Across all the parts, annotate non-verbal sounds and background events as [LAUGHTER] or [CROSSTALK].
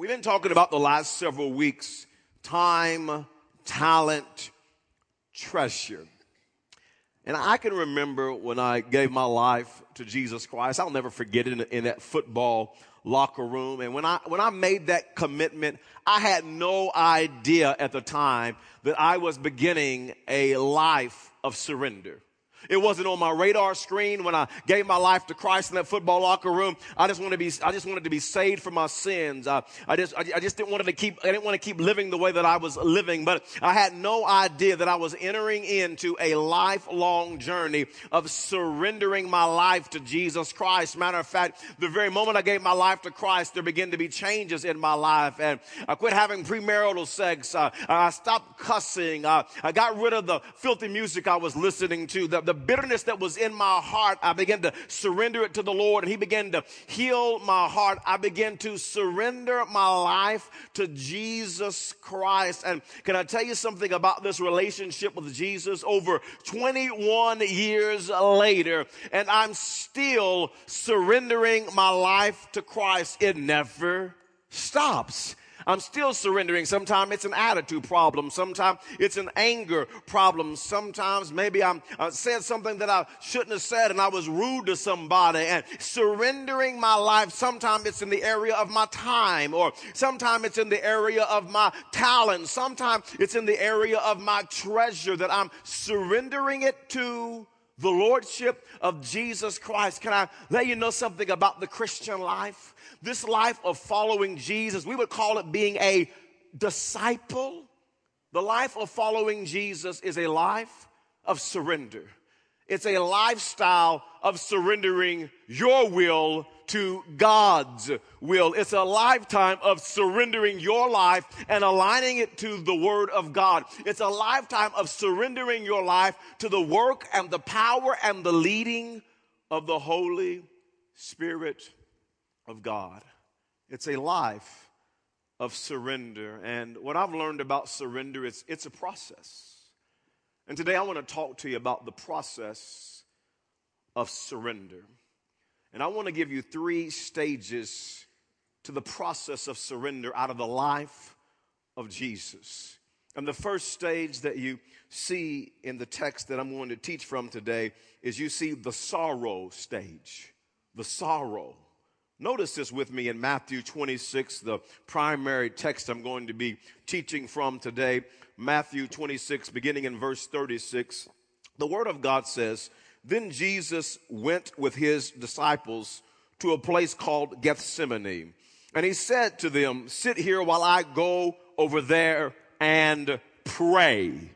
We've been talking about the last several weeks time, talent, treasure. And I can remember when I gave my life to Jesus Christ. I'll never forget it in, in, that football locker room. And when I, when I made that commitment, I had no idea at the time that I was beginning a life of surrender. It wasn't on my radar screen when I gave my life to Christ in that football locker room. I just wanted to be, I just wanted to be saved from my sins. I, I just, I, I just didn't want to keep, I didn't want to keep living the way that I was living, but I had no idea that I was entering into a lifelong journey of surrendering my life to Jesus Christ. Matter of fact, the very moment I gave my life to Christ, there began to be changes in my life and I quit having premarital sex. Uh, I stopped cussing. Uh, I got rid of the filthy music I was listening to. The, the bitterness that was in my heart, I began to surrender it to the Lord and He began to heal my heart. I began to surrender my life to Jesus Christ. And can I tell you something about this relationship with Jesus over 21 years later? And I'm still surrendering my life to Christ. It never stops. I'm still surrendering. Sometimes it's an attitude problem. Sometimes it's an anger problem. Sometimes maybe I'm uh, said something that I shouldn't have said and I was rude to somebody and surrendering my life. Sometimes it's in the area of my time or sometimes it's in the area of my talent. Sometimes it's in the area of my treasure that I'm surrendering it to the Lordship of Jesus Christ. Can I let you know something about the Christian life? This life of following Jesus, we would call it being a disciple. The life of following Jesus is a life of surrender. It's a lifestyle of surrendering your will to God's will. It's a lifetime of surrendering your life and aligning it to the Word of God. It's a lifetime of surrendering your life to the work and the power and the leading of the Holy Spirit of God. It's a life of surrender. And what I've learned about surrender is it's a process. And today I want to talk to you about the process of surrender. And I want to give you three stages to the process of surrender out of the life of Jesus. And the first stage that you see in the text that I'm going to teach from today is you see the sorrow stage. The sorrow. Notice this with me in Matthew 26, the primary text I'm going to be teaching from today. Matthew 26, beginning in verse 36. The Word of God says, then Jesus went with his disciples to a place called Gethsemane. And he said to them, sit here while I go over there and pray.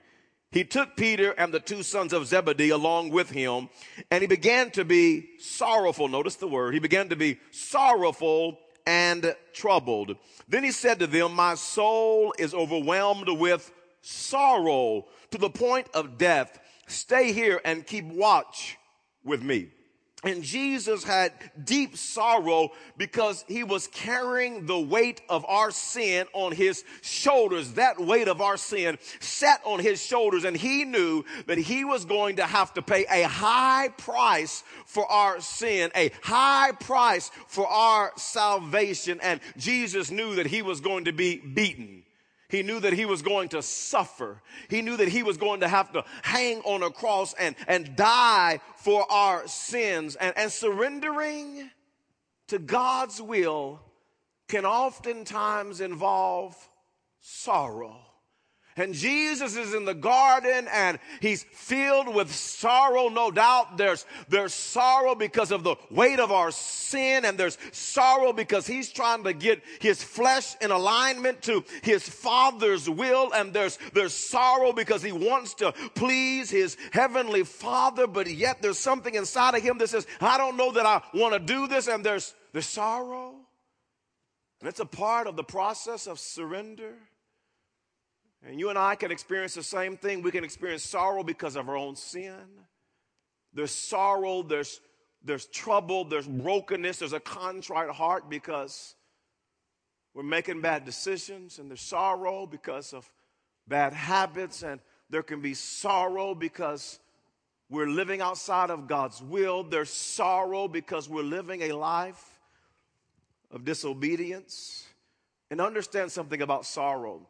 He took Peter and the two sons of Zebedee along with him, and he began to be sorrowful. Notice the word. He began to be sorrowful and troubled. Then he said to them, my soul is overwhelmed with sorrow to the point of death stay here and keep watch with me. And Jesus had deep sorrow because he was carrying the weight of our sin on his shoulders. That weight of our sin sat on his shoulders and he knew that he was going to have to pay a high price for our sin, a high price for our salvation. And Jesus knew that he was going to be beaten. He knew that he was going to suffer. He knew that he was going to have to hang on a cross and, and die for our sins. And, and surrendering to God's will can oftentimes involve sorrow. And Jesus is in the garden and he's filled with sorrow. No doubt there's, there's sorrow because of the weight of our sin and there's sorrow because he's trying to get his flesh in alignment to his father's will. And there's, there's sorrow because he wants to please his heavenly father, but yet there's something inside of him that says, I don't know that I want to do this. And there's, there's sorrow. And it's a part of the process of surrender. And you and I can experience the same thing. We can experience sorrow because of our own sin. There's sorrow, there's, there's trouble, there's brokenness, there's a contrite heart because we're making bad decisions, and there's sorrow because of bad habits, and there can be sorrow because we're living outside of God's will. There's sorrow because we're living a life of disobedience. and understand something about sorrow.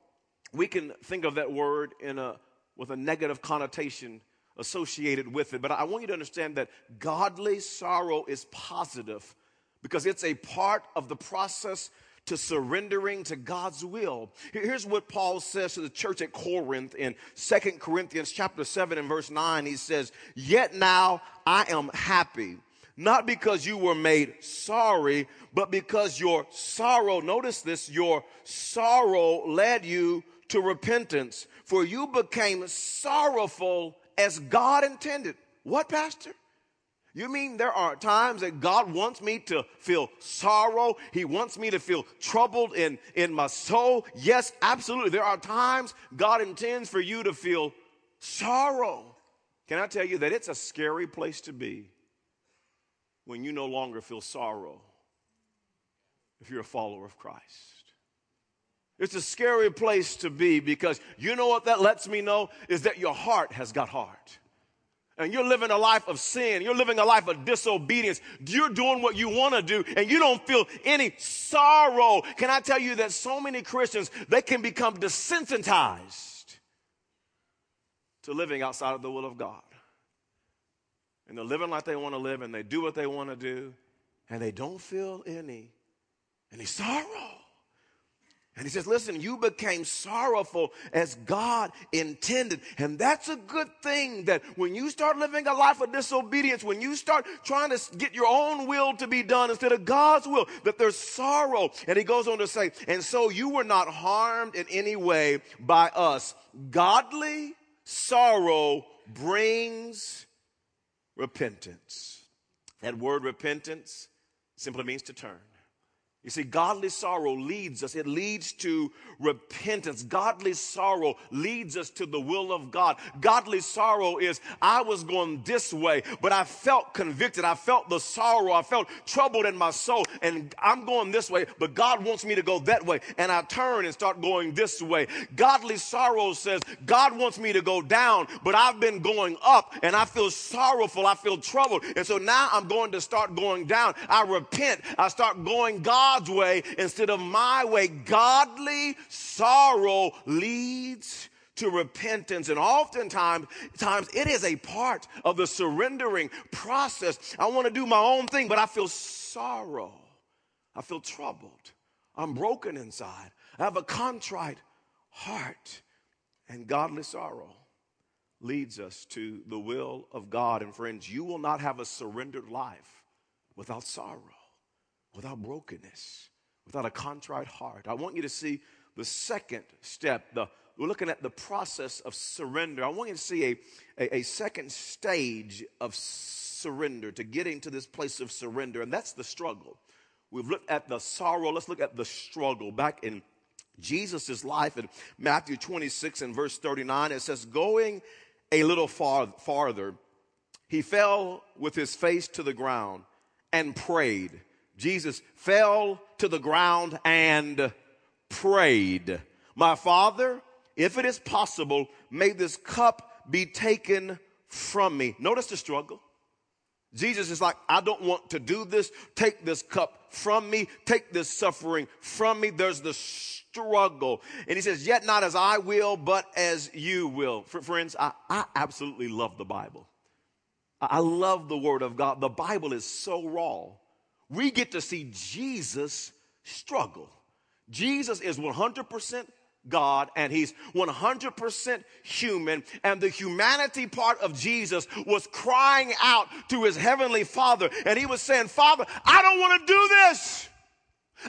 We can think of that word in a, with a negative connotation associated with it, but I want you to understand that godly sorrow is positive because it's a part of the process to surrendering to God's will. Here's what Paul says to the church at Corinth in Second Corinthians chapter 7 and verse 9. He says, Yet now I am happy, not because you were made sorry, but because your sorrow, notice this, your sorrow led you to repentance, for you became sorrowful as God intended. What, Pastor? You mean there are times that God wants me to feel sorrow? He wants me to feel troubled in, in my soul? Yes, absolutely. There are times God intends for you to feel sorrow. Can I tell you that it's a scary place to be when you no longer feel sorrow if you're a follower of Christ? It's a scary place to be because you know what that lets me know is that your heart has got hard and you're living a life of sin, you're living a life of disobedience, you're doing what you want to do, and you don't feel any sorrow. Can I tell you that so many Christians, they can become desensitized to living outside of the will of God. And they're living like they want to live, and they do what they want to do, and they don't feel any, any sorrow. And he says, listen, you became sorrowful as God intended. And that's a good thing that when you start living a life of disobedience, when you start trying to get your own will to be done instead of God's will, that there's sorrow. And he goes on to say, and so you were not harmed in any way by us. Godly sorrow brings repentance. That word repentance simply means to turn. You see, godly sorrow leads us. It leads to repentance. Godly sorrow leads us to the will of God. Godly sorrow is, I was going this way, but I felt convicted. I felt the sorrow. I felt troubled in my soul, and I'm going this way, but God wants me to go that way. And I turn and start going this way. Godly sorrow says, God wants me to go down, but I've been going up, and I feel sorrowful. I feel troubled. And so now I'm going to start going down. I repent. I start going God God's way instead of my way. Godly sorrow leads to repentance. And oftentimes, times it is a part of the surrendering process. I want to do my own thing, but I feel sorrow. I feel troubled. I'm broken inside. I have a contrite heart. And godly sorrow leads us to the will of God. And friends, you will not have a surrendered life without sorrow without brokenness, without a contrite heart. I want you to see the second step. The, we're looking at the process of surrender. I want you to see a, a, a second stage of surrender to getting to this place of surrender, and that's the struggle. We've looked at the sorrow. Let's look at the struggle. Back in Jesus' life in Matthew 26 and verse 39, it says, Going a little far, farther, he fell with his face to the ground and prayed. Jesus fell to the ground and prayed, My Father, if it is possible, may this cup be taken from me. Notice the struggle. Jesus is like, I don't want to do this. Take this cup from me. Take this suffering from me. There's the struggle. And he says, Yet not as I will, but as you will. Friends, I, I absolutely love the Bible. I love the Word of God. The Bible is so raw we get to see Jesus struggle. Jesus is 100% God and he's 100% human. And the humanity part of Jesus was crying out to his heavenly father. And he was saying, Father, I don't want to do this.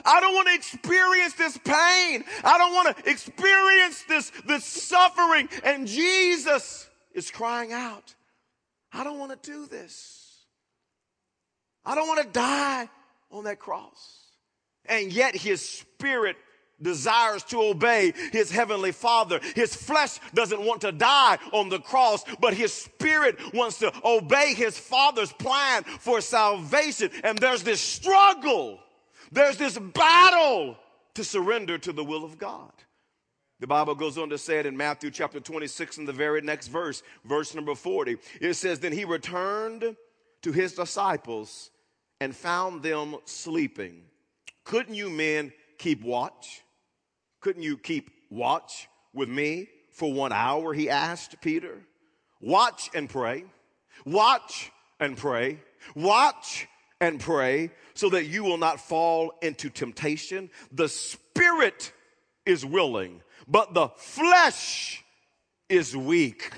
I don't want to experience this pain. I don't want to experience this, this suffering. And Jesus is crying out, I don't want to do this. I don't want to die on that cross. And yet his spirit desires to obey his heavenly father. His flesh doesn't want to die on the cross, but his spirit wants to obey his father's plan for salvation. And there's this struggle. There's this battle to surrender to the will of God. The Bible goes on to say it in Matthew chapter 26 in the very next verse, verse number 40. It says, Then he returned to his disciples and found them sleeping. Couldn't you men keep watch? Couldn't you keep watch with me for one hour? He asked Peter. Watch and pray. Watch and pray. Watch and pray so that you will not fall into temptation. The spirit is willing, but the flesh is weak.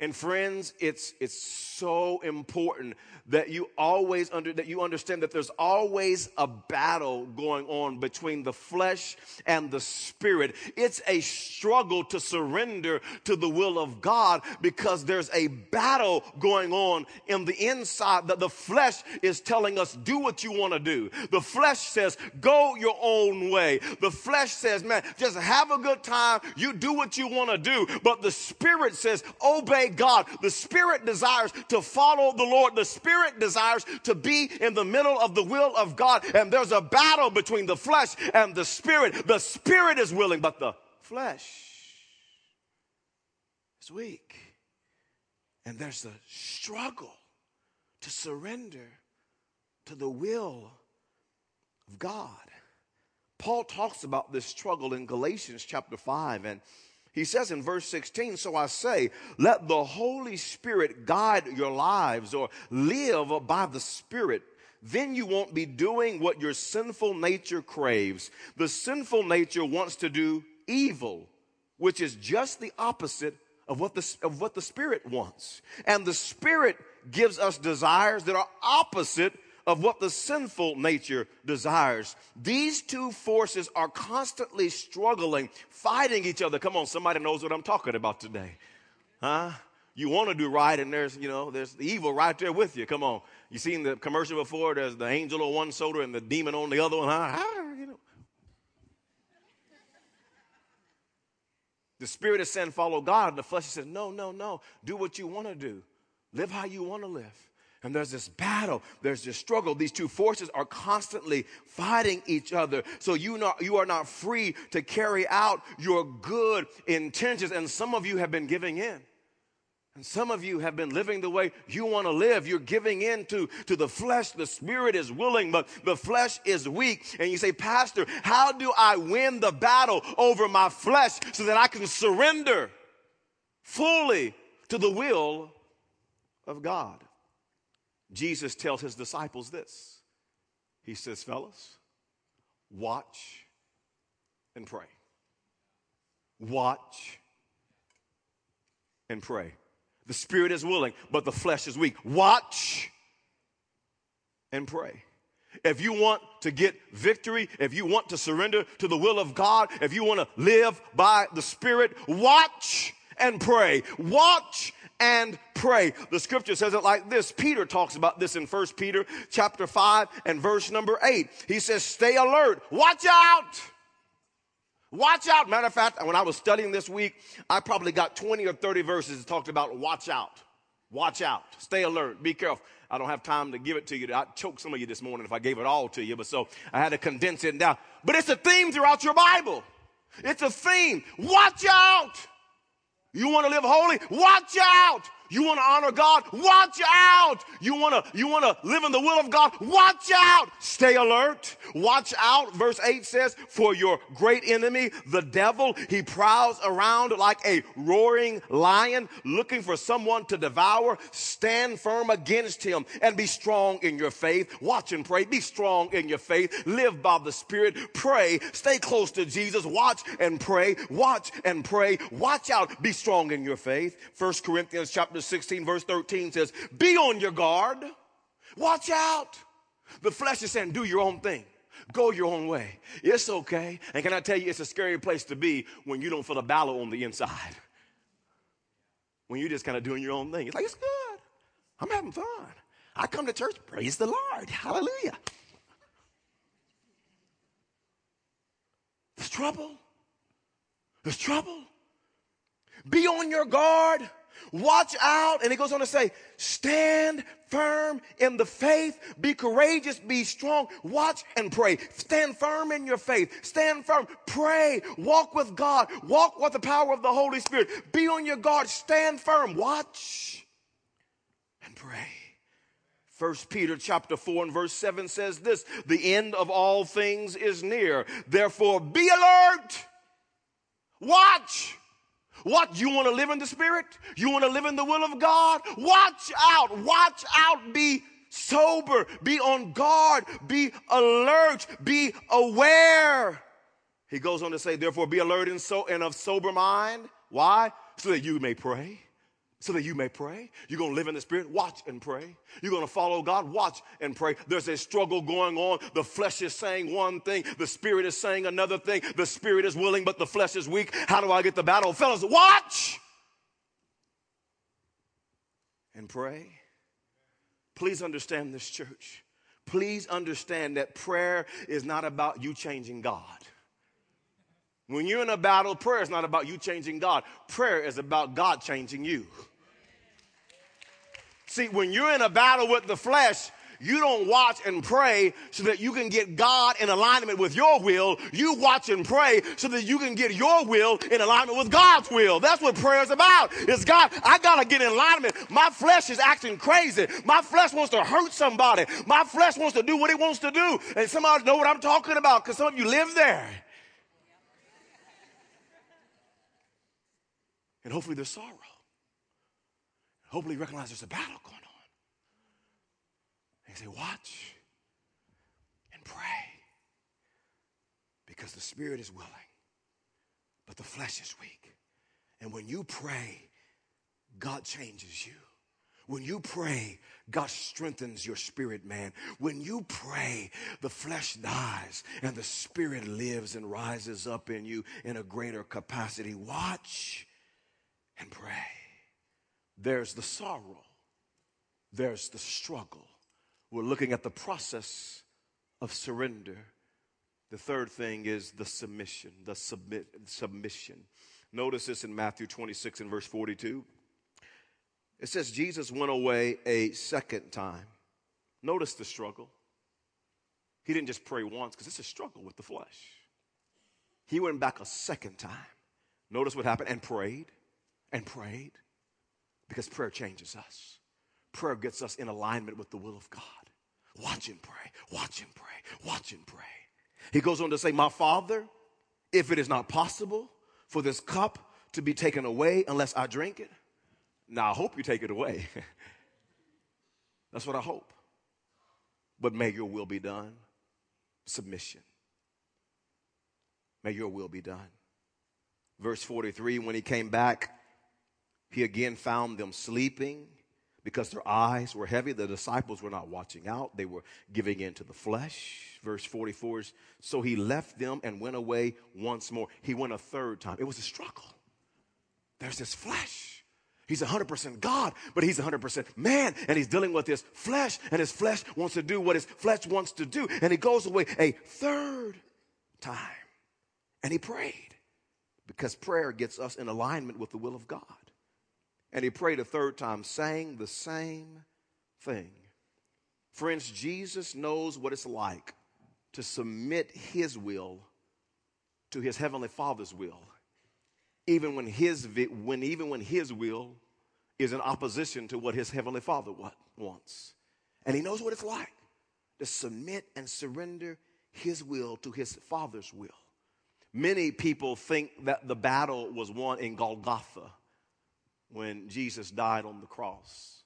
And friends, it's, it's so important that you always under, that you understand that there's always a battle going on between the flesh and the spirit. It's a struggle to surrender to the will of God because there's a battle going on in the inside that the flesh is telling us, do what you want to do. The flesh says, go your own way. The flesh says, man, just have a good time. You do what you want to do. But the spirit says, obey God. The spirit desires to follow the Lord. The spirit desires to be in the middle of the will of God. And there's a battle between the flesh and the spirit. The spirit is willing, but the flesh is weak. And there's a struggle to surrender to the will of God. Paul talks about this struggle in Galatians chapter 5 and he says in verse 16, So I say, let the Holy Spirit guide your lives or live by the Spirit. Then you won't be doing what your sinful nature craves. The sinful nature wants to do evil, which is just the opposite of what the, of what the Spirit wants. And the Spirit gives us desires that are opposite of what the sinful nature desires. These two forces are constantly struggling, fighting each other. Come on, somebody knows what I'm talking about today. Huh? You want to do right, and there's, you know, there's the evil right there with you. Come on. You seen the commercial before? There's the angel on one shoulder and the demon on the other one. Huh? You know. The spirit of sin follow God, and the flesh says, no, no, no. Do what you want to do. Live how you want to live. And there's this battle, there's this struggle. These two forces are constantly fighting each other. So you, not, you are not free to carry out your good intentions. And some of you have been giving in. And some of you have been living the way you want to live. You're giving in to, to the flesh. The spirit is willing, but the flesh is weak. And you say, Pastor, how do I win the battle over my flesh so that I can surrender fully to the will of God? Jesus tells his disciples this. He says, Fellas, watch and pray. Watch and pray. The spirit is willing, but the flesh is weak. Watch and pray. If you want to get victory, if you want to surrender to the will of God, if you want to live by the Spirit, watch and pray. Watch and pray. The scripture says it like this. Peter talks about this in 1 Peter chapter 5 and verse number 8. He says, stay alert. Watch out. Watch out. Matter of fact, when I was studying this week, I probably got 20 or 30 verses that talked about watch out. Watch out. Stay alert. Be careful. I don't have time to give it to you. I'd choke some of you this morning if I gave it all to you, but so I had to condense it down. But it's a theme throughout your Bible. It's a theme. Watch out. You want to live holy? Watch out. You want to honor God? Watch out. You want to you want to live in the will of God? Watch out. Stay alert. Watch out. Verse 8 says, "For your great enemy, the devil, he prowls around like a roaring lion looking for someone to devour. Stand firm against him and be strong in your faith. Watch and pray. Be strong in your faith. Live by the Spirit. Pray. Stay close to Jesus. Watch and pray. Watch and pray. Watch out. Be strong in your faith." First Corinthians chapter 16, verse 13 says, Be on your guard. Watch out. The flesh is saying, Do your own thing. Go your own way. It's okay. And can I tell you, it's a scary place to be when you don't feel the battle on the inside. When you're just kind of doing your own thing. It's like, it's good. I'm having fun. I come to church, praise the Lord. Hallelujah. There's trouble. There's trouble. Be on your guard. Watch out. And he goes on to say, stand firm in the faith. Be courageous. Be strong. Watch and pray. Stand firm in your faith. Stand firm. Pray. Walk with God. Walk with the power of the Holy Spirit. Be on your guard. Stand firm. Watch and pray. First Peter chapter 4 and verse 7 says this, the end of all things is near. Therefore be alert Watch. What? You want to live in the Spirit? You want to live in the will of God? Watch out. Watch out. Be sober. Be on guard. Be alert. Be aware. He goes on to say, therefore, be alert and, so, and of sober mind. Why? So that you may pray so that you may pray. You're going to live in the Spirit, watch and pray. You're going to follow God, watch and pray. There's a struggle going on. The flesh is saying one thing, the Spirit is saying another thing. The Spirit is willing, but the flesh is weak. How do I get the battle? Fellas, watch and pray. Please understand this, church. Please understand that prayer is not about you changing God. When you're in a battle, prayer is not about you changing God. Prayer is about God changing you. See, when you're in a battle with the flesh, you don't watch and pray so that you can get God in alignment with your will. You watch and pray so that you can get your will in alignment with God's will. That's what prayer is about. It's God, I gotta get in alignment. My flesh is acting crazy. My flesh wants to hurt somebody. My flesh wants to do what it wants to do. And some of somebody know what I'm talking about because some of you live there. And hopefully there's sorrow. Hopefully, recognize there's a battle going on. They say, watch and pray. Because the spirit is willing, but the flesh is weak. And when you pray, God changes you. When you pray, God strengthens your spirit, man. When you pray, the flesh dies and the spirit lives and rises up in you in a greater capacity. Watch and pray. There's the sorrow, there's the struggle. We're looking at the process of surrender. The third thing is the submission, the submit, submission. Notice this in Matthew 26 and verse 42. It says Jesus went away a second time. Notice the struggle. He didn't just pray once because it's a struggle with the flesh. He went back a second time. Notice what happened and prayed and prayed because prayer changes us. Prayer gets us in alignment with the will of God. Watch and pray, watch and pray, watch and pray. He goes on to say, My Father, if it is not possible for this cup to be taken away unless I drink it, now I hope you take it away. [LAUGHS] That's what I hope. But may your will be done. Submission. May your will be done. Verse 43 when he came back, he again found them sleeping because their eyes were heavy. The disciples were not watching out, they were giving in to the flesh. Verse 44 is so he left them and went away once more. He went a third time. It was a struggle. There's this flesh. He's 100% God, but he's 100% man, and he's dealing with his flesh, and his flesh wants to do what his flesh wants to do. And he goes away a third time. And he prayed because prayer gets us in alignment with the will of God. And he prayed a third time, saying the same thing. Friends, Jesus knows what it's like to submit his will to his heavenly Father's will. Even when his when even when his will is in opposition to what his heavenly Father wants. And he knows what it's like to submit and surrender his will to his Father's will. Many people think that the battle was won in Golgotha when Jesus died on the cross.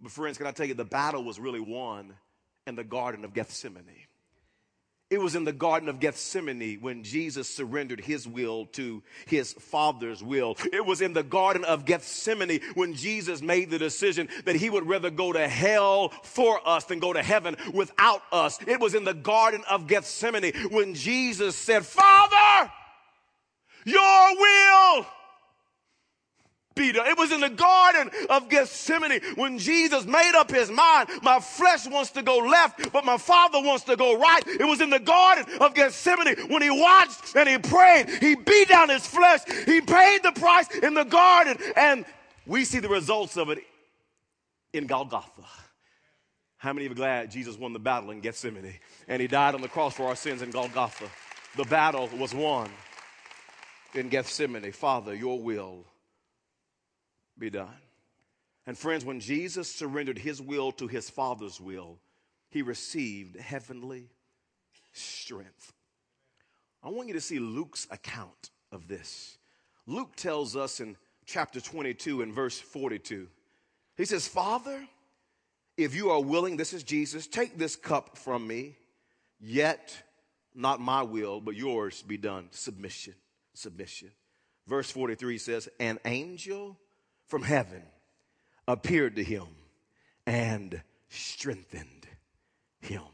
But, friends, can I tell you, the battle was really won in the Garden of Gethsemane. It was in the Garden of Gethsemane when Jesus surrendered his will to his Father's will. It was in the Garden of Gethsemane when Jesus made the decision that he would rather go to hell for us than go to heaven without us. It was in the Garden of Gethsemane when Jesus said, Father, your will Peter. It was in the Garden of Gethsemane when Jesus made up his mind. My flesh wants to go left, but my Father wants to go right. It was in the Garden of Gethsemane when he watched and he prayed. He beat down his flesh. He paid the price in the garden. And we see the results of it in Golgotha. How many of you are glad Jesus won the battle in Gethsemane and he died on the cross for our sins in Golgotha? The battle was won in Gethsemane. Father, your will be done. And friends, when Jesus surrendered his will to his Father's will, he received heavenly strength. I want you to see Luke's account of this. Luke tells us in chapter 22 and verse 42, he says, Father, if you are willing, this is Jesus, take this cup from me, yet not my will, but yours be done. Submission, submission. Verse 43 says, An angel from heaven appeared to him and strengthened him.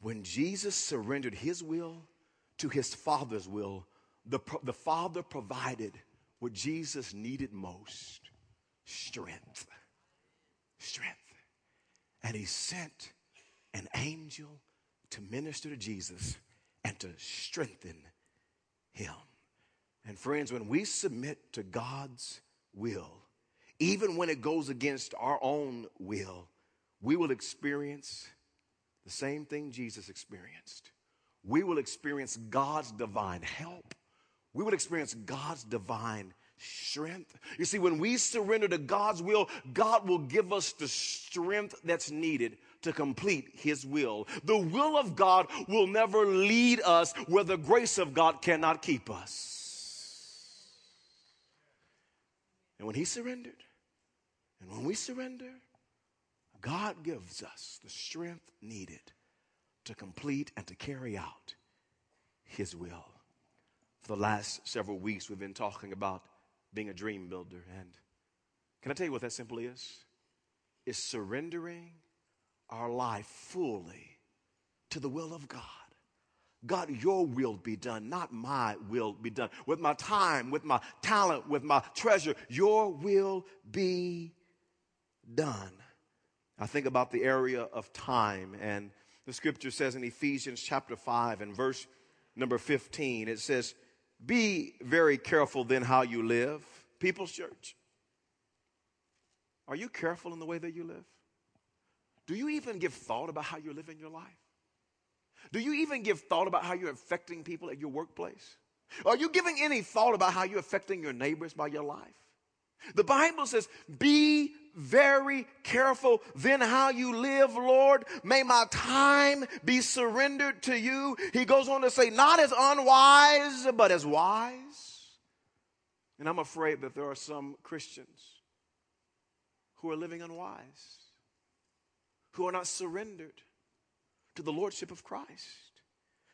When Jesus surrendered his will to his Father's will, the, the Father provided what Jesus needed most strength. Strength. And he sent an angel to minister to Jesus and to strengthen him. And friends, when we submit to God's will, even when it goes against our own will, we will experience the same thing Jesus experienced. We will experience God's divine help. We will experience God's divine strength. You see, when we surrender to God's will, God will give us the strength that's needed to complete His will. The will of God will never lead us where the grace of God cannot keep us. And when He surrendered, and when we surrender, God gives us the strength needed to complete and to carry out His will. For the last several weeks, we've been talking about being a dream builder. And can I tell you what that simply is? It's surrendering our life fully to the will of God. God, your will be done, not my will be done. With my time, with my talent, with my treasure, your will be done. I think about the area of time, and the scripture says in Ephesians chapter 5 and verse number 15, it says, Be very careful then how you live. People's church. Are you careful in the way that you live? Do you even give thought about how you're living your life? Do you even give thought about how you're affecting people at your workplace? Are you giving any thought about how you're affecting your neighbors by your life? The Bible says, Be very careful then how you live, Lord. May my time be surrendered to you. He goes on to say, Not as unwise, but as wise. And I'm afraid that there are some Christians who are living unwise who are not surrendered to the lordship of Christ.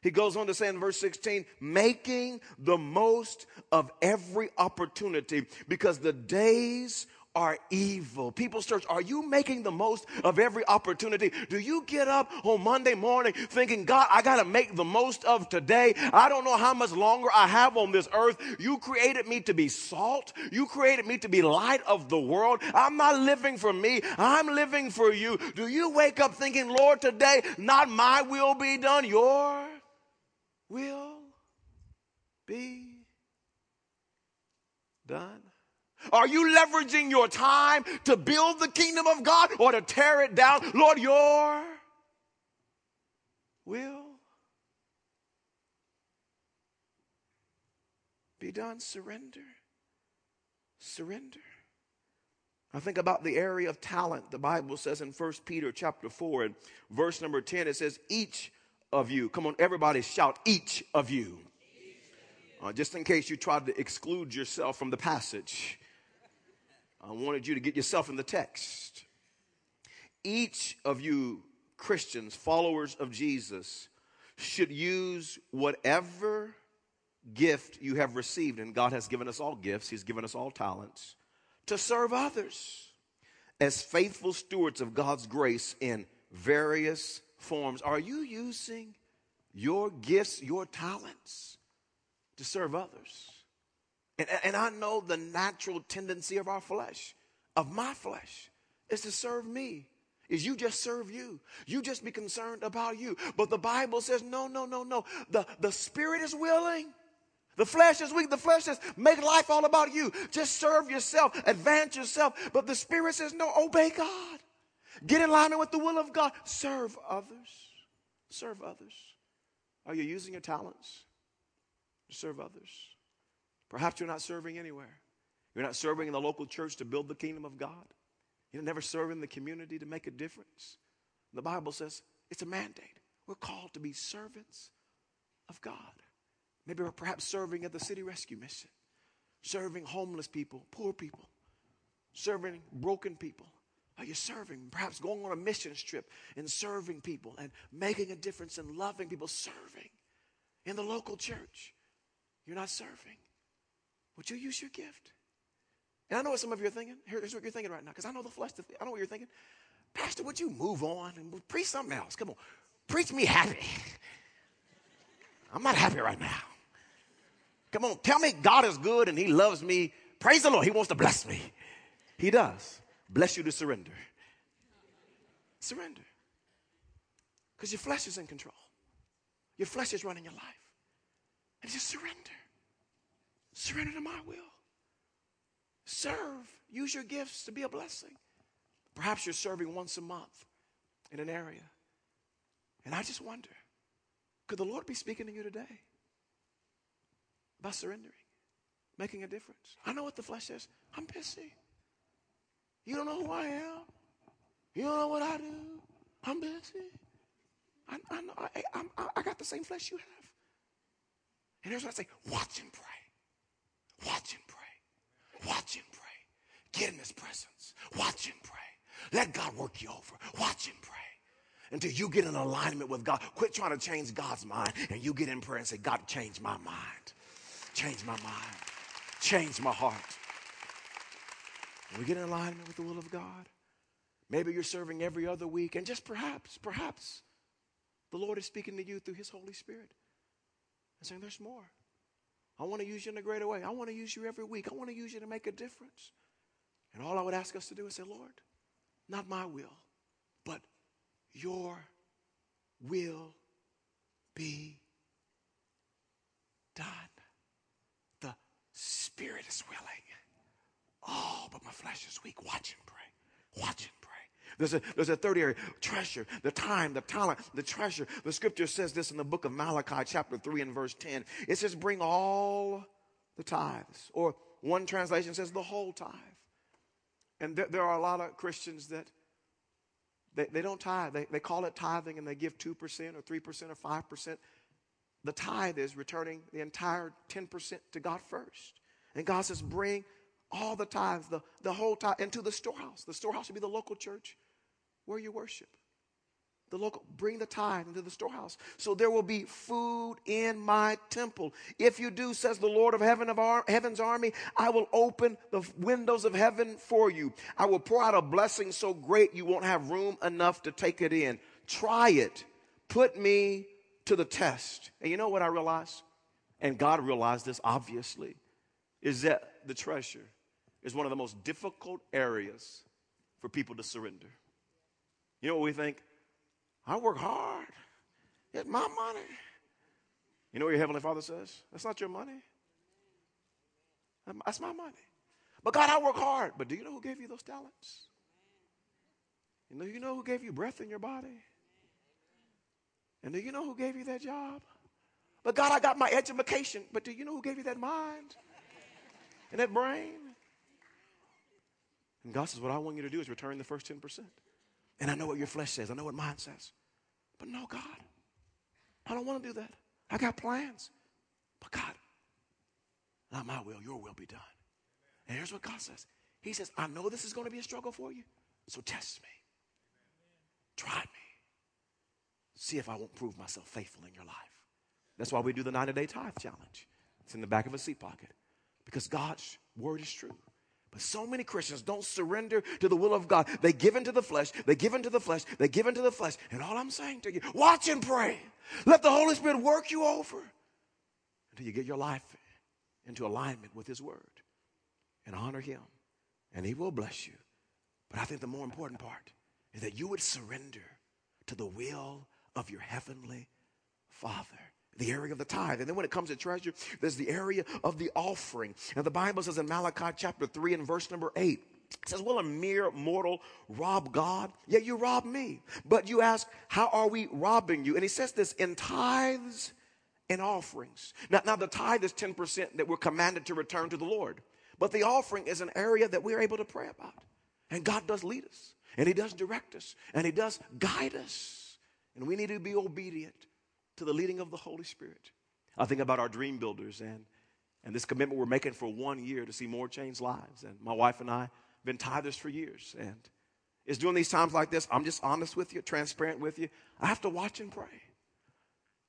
He goes on to say in verse 16, making the most of every opportunity because the days are evil. People's church, are you making the most of every opportunity? Do you get up on Monday morning thinking, God, I got to make the most of today? I don't know how much longer I have on this earth. You created me to be salt. You created me to be light of the world. I'm not living for me. I'm living for you. Do you wake up thinking, Lord, today, not my will be done, your will be done? Are you leveraging your time to build the kingdom of God or to tear it down? Lord, your will be done. Surrender. Surrender. I think about the area of talent. The Bible says in 1 Peter chapter 4 and verse number 10, it says, each of you. Come on, everybody shout, each of you. Uh, just in case you tried to exclude yourself from the passage. I wanted you to get yourself in the text. Each of you Christians, followers of Jesus, should use whatever gift you have received, and God has given us all gifts, He's given us all talents, to serve others as faithful stewards of God's grace in various forms. Are you using your gifts, your talents to serve others? And, and I know the natural tendency of our flesh, of my flesh, is to serve me. Is you just serve you. You just be concerned about you. But the Bible says, no, no, no, no. The, the spirit is willing. The flesh is weak. The flesh says, make life all about you. Just serve yourself, advance yourself. But the spirit says, no, obey God. Get in alignment with the will of God. Serve others. Serve others. Are you using your talents to serve others? Perhaps you're not serving anywhere. You're not serving in the local church to build the kingdom of God. You're never serving the community to make a difference. The Bible says it's a mandate. We're called to be servants of God. Maybe we're perhaps serving at the city rescue mission, serving homeless people, poor people, serving broken people? Are you serving? Perhaps going on a missions trip and serving people and making a difference and loving people, serving in the local church. You're not serving. Would you use your gift? And I know what some of you are thinking. Here's what you're thinking right now, because I know the flesh. I know what you're thinking. Pastor, would you move on and preach something else? Come on. Preach me happy. I'm not happy right now. Come on, tell me God is good and He loves me. Praise the Lord. He wants to bless me. He does. Bless you to surrender. Surrender. Because your flesh is in control. Your flesh is running your life. And just surrender. Surrender to my will. Serve. Use your gifts to be a blessing. Perhaps you're serving once a month in an area. And I just wonder could the Lord be speaking to you today about surrendering, making a difference? I know what the flesh says. I'm busy. You don't know who I am. You don't know what I do. I'm busy. I, I, know, I, I, I got the same flesh you have. And here's what I say watch and pray. Watch and pray. Watch and pray. Get in his presence. Watch and pray. Let God work you over. Watch and pray. Until you get in alignment with God. Quit trying to change God's mind and you get in prayer and say, God, change my mind. Change my mind. Change my heart. And we get in alignment with the will of God. Maybe you're serving every other week, and just perhaps, perhaps, the Lord is speaking to you through His Holy Spirit and saying, There's more. I want to use you in a greater way. I want to use you every week. I want to use you to make a difference. And all I would ask us to do is say, Lord, not my will, but your will be done. The Spirit is willing. Oh, but my flesh is weak. Watch and pray. Watch and pray. There's a, there's a third area treasure, the time, the talent, the treasure. The scripture says this in the book of Malachi, chapter 3, and verse 10. It says, Bring all the tithes. Or one translation says, The whole tithe. And there, there are a lot of Christians that they, they don't tithe. They, they call it tithing and they give 2% or 3% or 5%. The tithe is returning the entire 10% to God first. And God says, Bring all the tithes, the, the whole tithe, into the storehouse. The storehouse should be the local church where you worship. The local, bring the tithe into the storehouse. So there will be food in my temple. If you do, says the Lord of heaven of heaven's army, I will open the windows of heaven for you. I will pour out a blessing so great you won't have room enough to take it in. Try it. Put me to the test. And you know what I realized? And God realized this obviously, is that the treasure is one of the most difficult areas for people to surrender. You know what we think? I work hard. It's my money. You know what your Heavenly Father says? That's not your money. That's my money. But God, I work hard. But do you know who gave you those talents? You know, you know who gave you breath in your body? And do you know who gave you that job? But God, I got my education. But do you know who gave you that mind and that brain? And God says, What I want you to do is return the first 10%. And I know what your flesh says, I know what mine says. But no, God, I don't want to do that. I got plans. But God, not my will, your will be done. And here's what God says He says, I know this is going to be a struggle for you, so test me. Try me. See if I won't prove myself faithful in your life. That's why we do the 90 day tithe challenge. It's in the back of a seat pocket because God's word is true. But so many Christians don't surrender to the will of God. They give into the flesh, they give into the flesh, they give into the flesh. And all I'm saying to you, watch and pray. Let the Holy Spirit work you over until you get your life into alignment with His Word and honor Him. And He will bless you. But I think the more important part is that you would surrender to the will of your Heavenly Father the area of the tithe. And then when it comes to treasure, there's the area of the offering. And the Bible says in Malachi chapter 3 and verse number 8, it says, Will a mere mortal rob God? Yeah, you rob me. But you ask, How are we robbing you? And he says this in tithes and offerings. Now, now the tithe is 10% that we're commanded to return to the Lord. But the offering is an area that we're able to pray about. And God does lead us, and He does direct us, and He does guide us. And we need to be obedient to the leading of the Holy Spirit. I think about our dream builders, and And this commitment we're making for one year to see more changed lives. And my wife and I have been tithers for years. And it's during these times like this, I'm just honest with you, transparent with you. I have to watch and pray.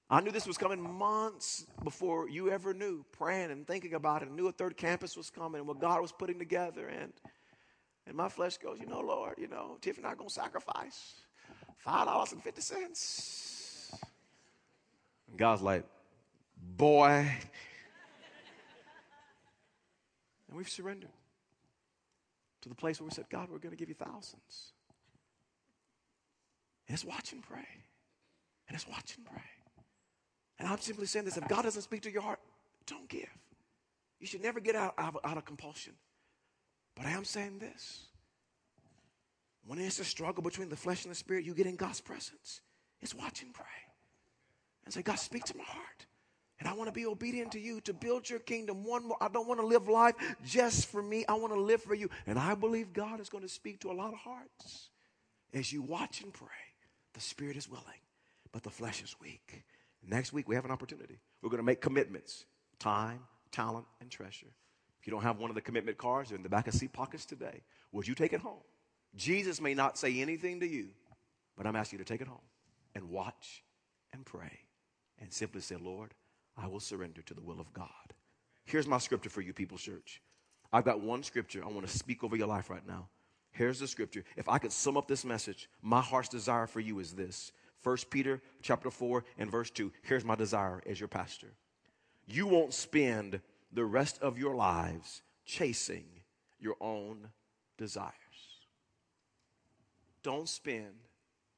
I knew this was coming months before you ever knew, praying and thinking about it. I knew a third campus was coming and what God was putting together. And, and my flesh goes, you know, Lord, you know, Tiffany not going to sacrifice $5.50. God's like, boy. and we've surrendered to the place where we said, God, we're going to give you thousands. And it's watch and pray. And it's watch and pray. And I'm simply saying this if God doesn't speak to your heart, don't give. You should never get out, out, out of compulsion. But I am saying this when it's a struggle between the flesh and the spirit, you get in God's presence. It's watch and pray. And say, God, speak to my heart. And I want to be obedient to you to build your kingdom one more. I don't want to live life just for me. I want to live for you. And I believe God is going to speak to a lot of hearts. As you watch and pray, the spirit is willing, but the flesh is weak. Next week, we have an opportunity. We're going to make commitments time, talent, and treasure. If you don't have one of the commitment cards, they're in the back of seat pockets today. Would you take it home? Jesus may not say anything to you, but I'm asking you to take it home and watch and pray and simply say, Lord, I will surrender to the will of God. Here's my scripture for you, people, church. I've got one scripture I want to speak over your life right now. Here's the scripture. If I could sum up this message, my heart's desire for you is this 1 Peter chapter 4 and verse 2. Here's my desire as your pastor. You won't spend the rest of your lives chasing your own desires. Don't spend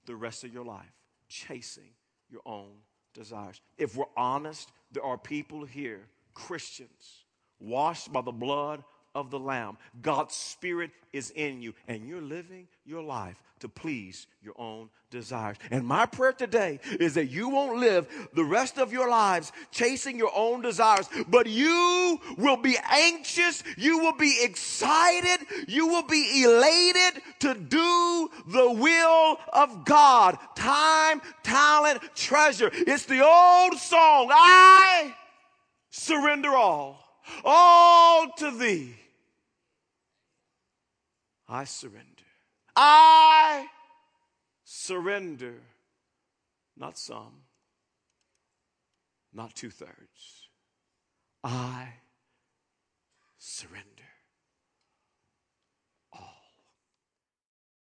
the rest of your life chasing your own desires. If we're honest, there are people here, Christians, washed by the blood of the Lamb. God's Spirit is in you, and you're living your life to please your own desires. And my prayer today is that you won't live the rest of your lives chasing your own desires, but you will be anxious, you will be excited, you will be elated to do the will of God. Time, talent, treasure. It's the old song. I surrender all, all to thee. I surrender. I surrender. Not some, not two thirds. I surrender.